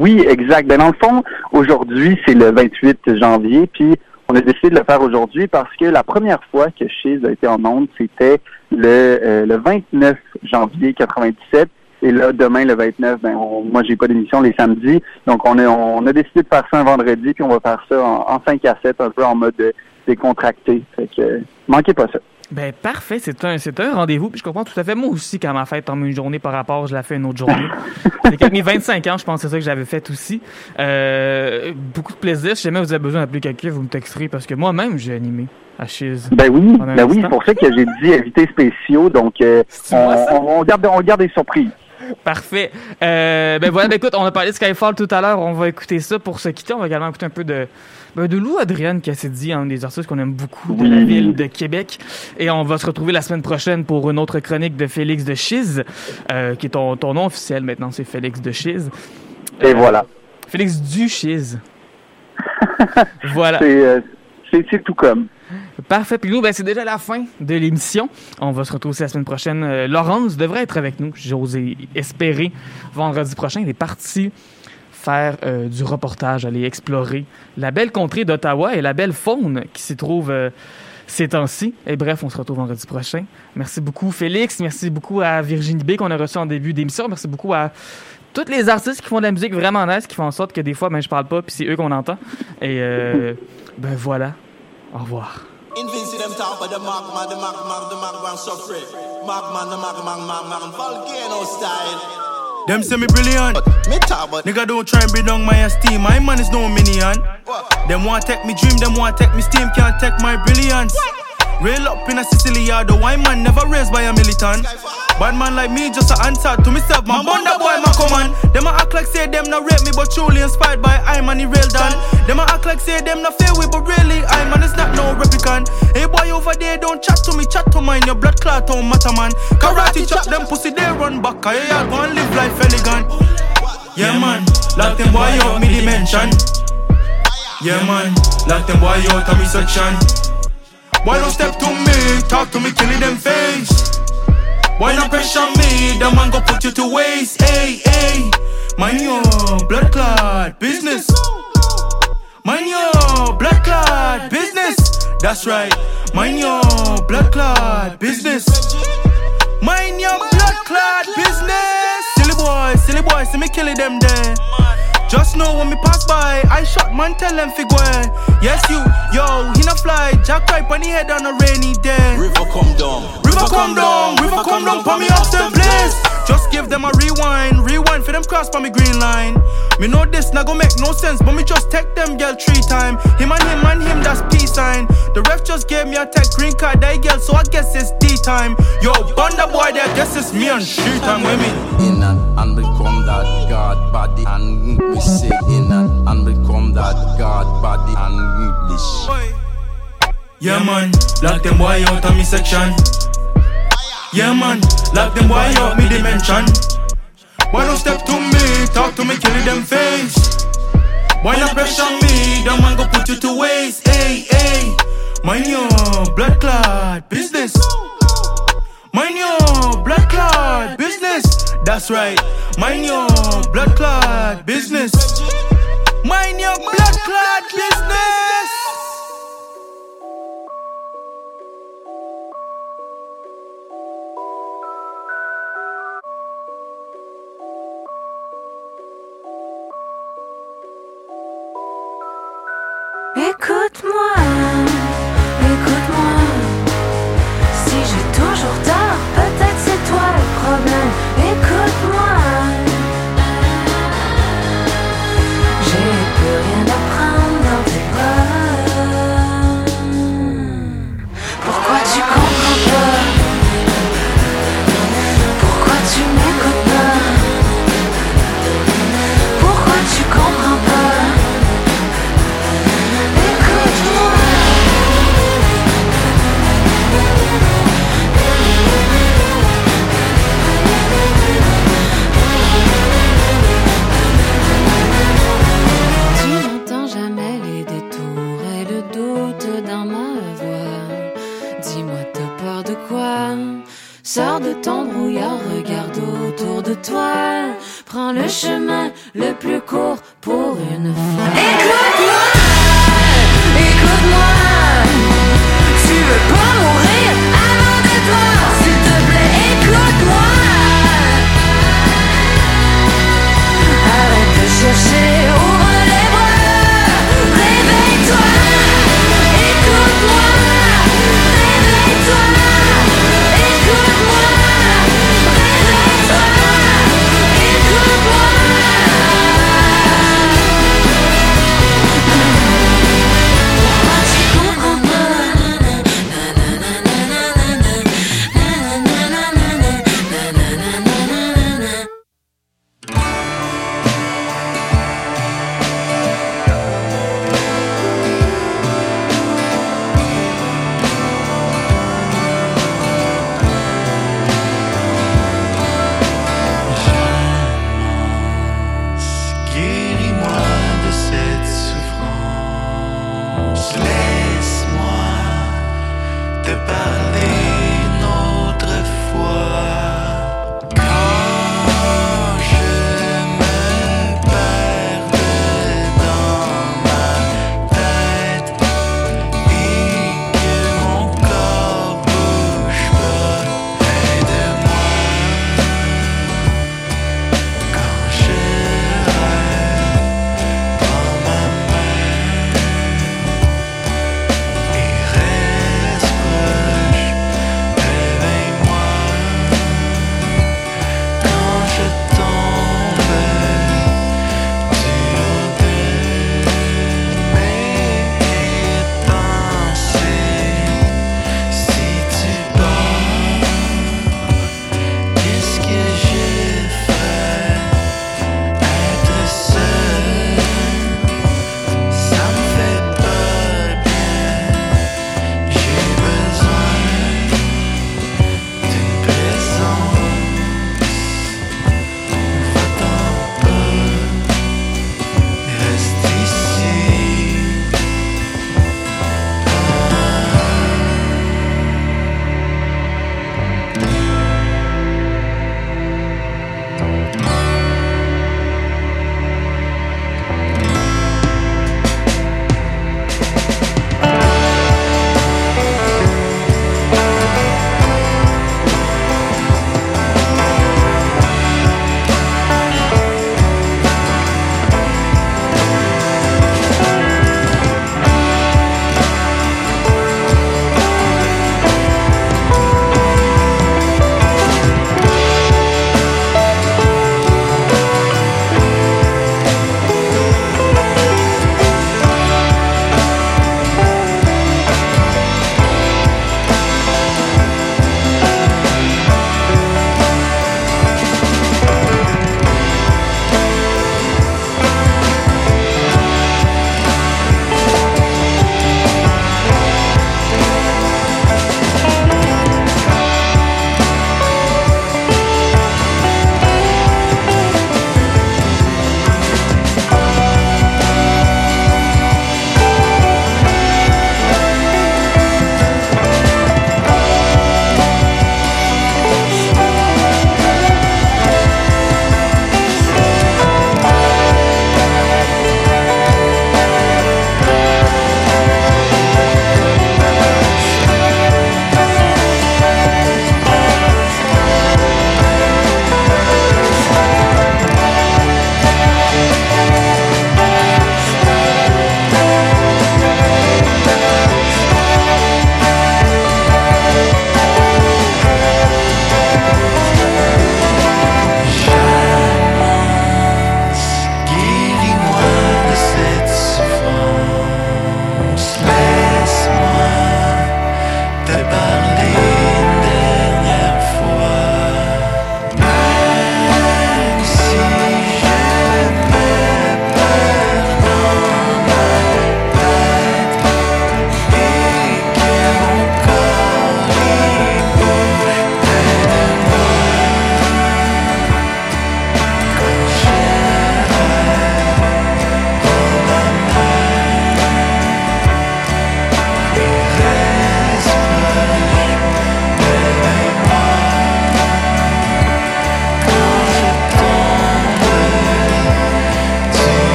Oui, exact. Ben, dans le fond, aujourd'hui, c'est le 28 janvier, puis on a décidé de le faire aujourd'hui parce que la première fois que Shiz a été en onde, c'était le, euh, le 29 janvier 97. Et là, demain, le 29, ben, on- moi, j'ai pas d'émission les samedis. Donc, on a, on a décidé de faire ça un vendredi, puis on va faire ça en, en 5 à 7, un peu en mode décontracté. Fait que, euh, manquez pas ça. Ben parfait, c'est un, c'est un rendez-vous. Puis je comprends tout à fait. Moi aussi, quand ma fête tombe une journée par rapport, je la fais une autre journée. c'est qu'avec mes 25 ans, je pense que c'est ça que j'avais fait aussi. Euh, beaucoup de plaisir. Si jamais vous avez besoin d'appeler quelqu'un, vous me texterez parce que moi-même, j'ai animé à Chiz. Ben oui, ben oui, c'est pour ça que j'ai dit invités spéciaux. Donc, euh, on garde, on garde des surprises. Parfait. Euh, ben voilà, ben écoute, on a parlé de Skyfall tout à l'heure. On va écouter ça pour se quitter. On va également écouter un peu de, ben, de Lou Adrienne Cassidy, un des artistes qu'on aime beaucoup de la ville de Québec. Et on va se retrouver la semaine prochaine pour une autre chronique de Félix de Chiz, euh, qui est ton, ton nom officiel maintenant, c'est Félix de Chiz. Et voilà. Félix Duchiz. voilà. C'est euh, c'est- tout comme. Parfait. Puis nous, ben, c'est déjà la fin de l'émission. On va se retrouver aussi la semaine prochaine. Euh, Laurence devrait être avec nous, j'ose espérer. Vendredi prochain, il est parti faire euh, du reportage, aller explorer la belle contrée d'Ottawa et la belle faune qui s'y trouve euh, ces temps-ci. Et bref, on se retrouve vendredi prochain. Merci beaucoup, Félix. Merci beaucoup à Virginie B qu'on a reçu en début d'émission. Merci beaucoup à tous les artistes qui font de la musique vraiment nice, qui font en sorte que des fois, ben, je parle pas, puis c'est eux qu'on entend. Et euh, ben voilà. Au revoir. Them say me brilliant. Me talk about Nigga don't try and bring down my esteem. My man is no minion. Them want take me dream, them want take me steam, can't take my brilliance. Rail up in a the wine man never raised by a militant. Bad man like me just a answer to myself, man. Bunda boy, my command. Them a act like say them not rape me, but truly inspired by I man, he real done. Them a act like say them not fair we, but really I man is not no replicant. Hey boy over there, don't chat to me, chat to mine. Your blood clot don't matter, man. Karate chop them pussy, they run back. I yeah, go and live life elegant. Yeah man, lock them boy out me dimension. Yeah man, lock them boy out of me section. Boy don't step to me, talk to me, kill them face. Boy not pressure me, the man go put you to waste. Hey hey, mind your blood clot business. Mind your blood clot business. That's right, mind your blood clot business. Mind your blood clot business. Silly boy, silly boy, see me killing them there. Just know when me pass by, I shot man, tell them figure. Yes, you, yo, he not fly, jack right on the head on a rainy day. River come down. River come down, river come down, for me up the place. Just give them a rewind, rewind for them cross for me green line. Me know this not go make no sense, but me just take them girl three time. Him and him and him, that's peace sign. The ref just gave me a tech green card, that girl, so I guess it's D time. Yo, Bunda boy, there, guess it's me and she time with me. in and, and become that God body and we say in and, and become that God body and English. Yeah man, lock them boy out of me section. Yeah man, lock them boy out me dimension. Why don't step to me, talk to me, kill them face. Boy not pressure me, the man go put you to waste. Hey hey, mind your blood clot business. Mind your blood clot business. That's right, mind your blood clot business. Mind your blood clot business. étoiles. Prends le chemin le plus court pour une fois.